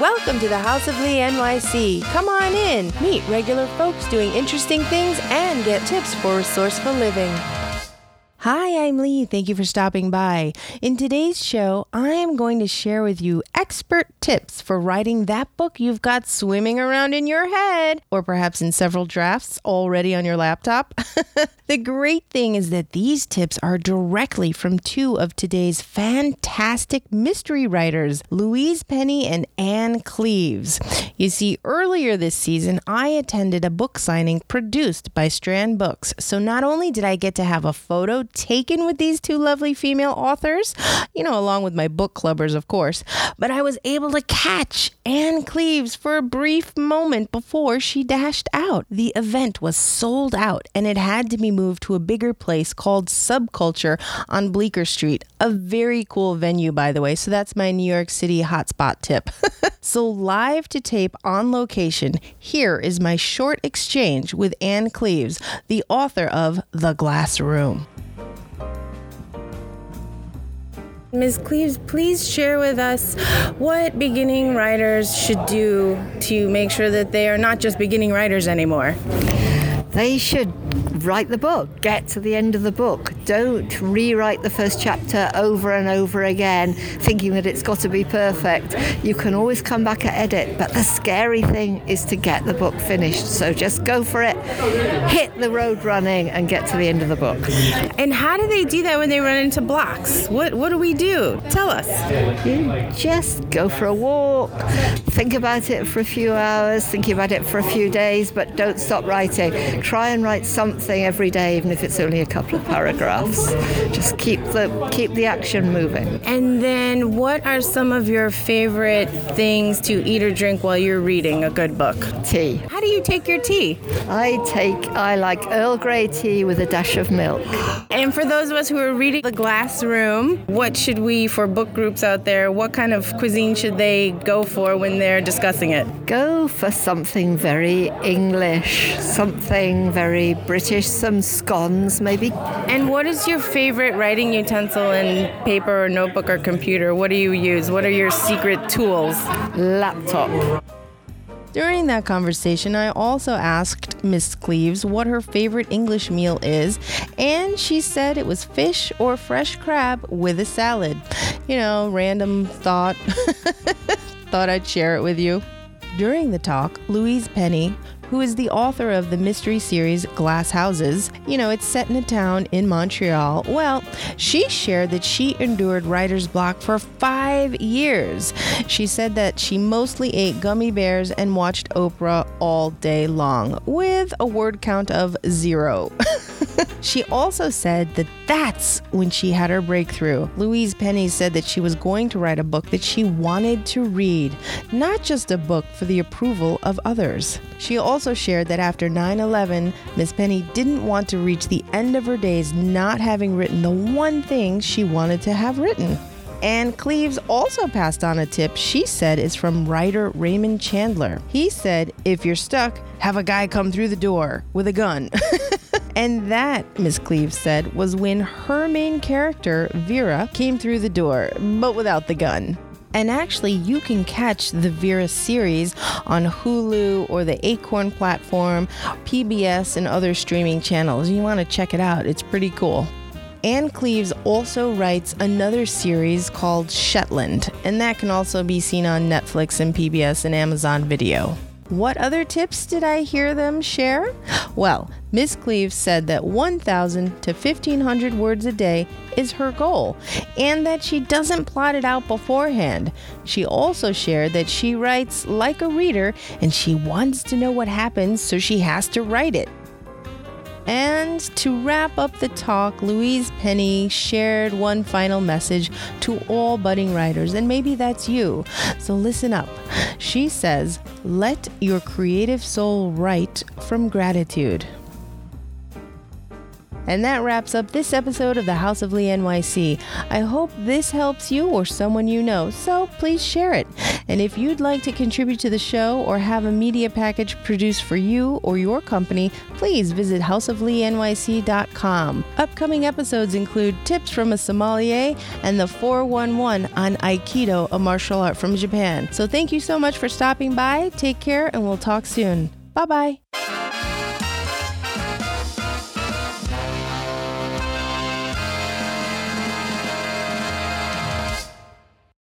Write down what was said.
Welcome to the House of Lee NYC. Come on in, meet regular folks doing interesting things, and get tips for resourceful living. Hi, I'm Lee. Thank you for stopping by. In today's show, I am going to share with you expert tips for writing that book you've got swimming around in your head, or perhaps in several drafts already on your laptop. the great thing is that these tips are directly from two of today's fantastic mystery writers, Louise Penny and Ann Cleeves. You see, earlier this season, I attended a book signing produced by Strand Books. So not only did I get to have a photo taken with these two lovely female authors, you know, along with my book clubbers, of course, but I was able to catch Ann Cleeves for a brief moment before she dashed out. The event was sold out and it had to be moved to a bigger place called Subculture on Bleecker Street. A very cool venue, by the way. So that's my New York City hotspot tip. so, live to tape on location, here is my short exchange with Ann Cleeves, the author of The Glass Room. Ms. Cleeves, please share with us what beginning writers should do to make sure that they are not just beginning writers anymore. They should write the book, get to the end of the book. Don't rewrite the first chapter over and over again, thinking that it's got to be perfect. You can always come back and edit, but the scary thing is to get the book finished. So just go for it, hit the road running, and get to the end of the book. And how do they do that when they run into blocks? What What do we do? Tell us. You just go for a walk, think about it for a few hours, think about it for a few days, but don't stop writing. Try and write something every day, even if it's only a couple of paragraphs. Just keep the keep the action moving. And then, what are some of your favorite things to eat or drink while you're reading a good book? Tea. How do you take your tea? I take I like Earl Grey tea with a dash of milk. And for those of us who are reading The Glass Room, what should we, for book groups out there, what kind of cuisine should they go for when they're discussing it? Go for something very English, something very British, some scones maybe. And what is your favorite writing utensil in paper or notebook or computer? What do you use? What are your secret tools? Laptop. During that conversation, I also asked Miss Cleeves what her favorite English meal is, and she said it was fish or fresh crab with a salad. You know, random thought. Thought I'd share it with you. During the talk, Louise Penny, who is the author of the mystery series Glass Houses. You know, it's set in a town in Montreal. Well, she shared that she endured writer's block for five years. She said that she mostly ate gummy bears and watched Oprah all day long, with a word count of zero. she also said that that's when she had her breakthrough. Louise Penny said that she was going to write a book that she wanted to read, not just a book for the approval of others. She also shared that after 9 11, Miss Penny didn't want to reach the end of her days not having written the one thing she wanted to have written. Ann Cleeves also passed on a tip she said is from writer Raymond Chandler. He said, If you're stuck, have a guy come through the door with a gun. and that, Miss Cleeves said, was when her main character, Vera, came through the door, but without the gun. And actually, you can catch the Vera series on Hulu or the Acorn platform, PBS, and other streaming channels. You want to check it out, it's pretty cool. Ann Cleeves also writes another series called Shetland, and that can also be seen on Netflix and PBS and Amazon Video. What other tips did I hear them share? Well, Miss Cleeves said that 1,000 to 1,500 words a day is her goal, and that she doesn't plot it out beforehand. She also shared that she writes like a reader and she wants to know what happens, so she has to write it. And to wrap up the talk, Louise Penny shared one final message to all budding writers, and maybe that's you. So listen up. She says, Let your creative soul write from gratitude. And that wraps up this episode of the House of Lee NYC. I hope this helps you or someone you know, so please share it. And if you'd like to contribute to the show or have a media package produced for you or your company, please visit houseofleenyc.com. Upcoming episodes include tips from a sommelier and the 411 on Aikido, a martial art from Japan. So thank you so much for stopping by. Take care, and we'll talk soon. Bye bye.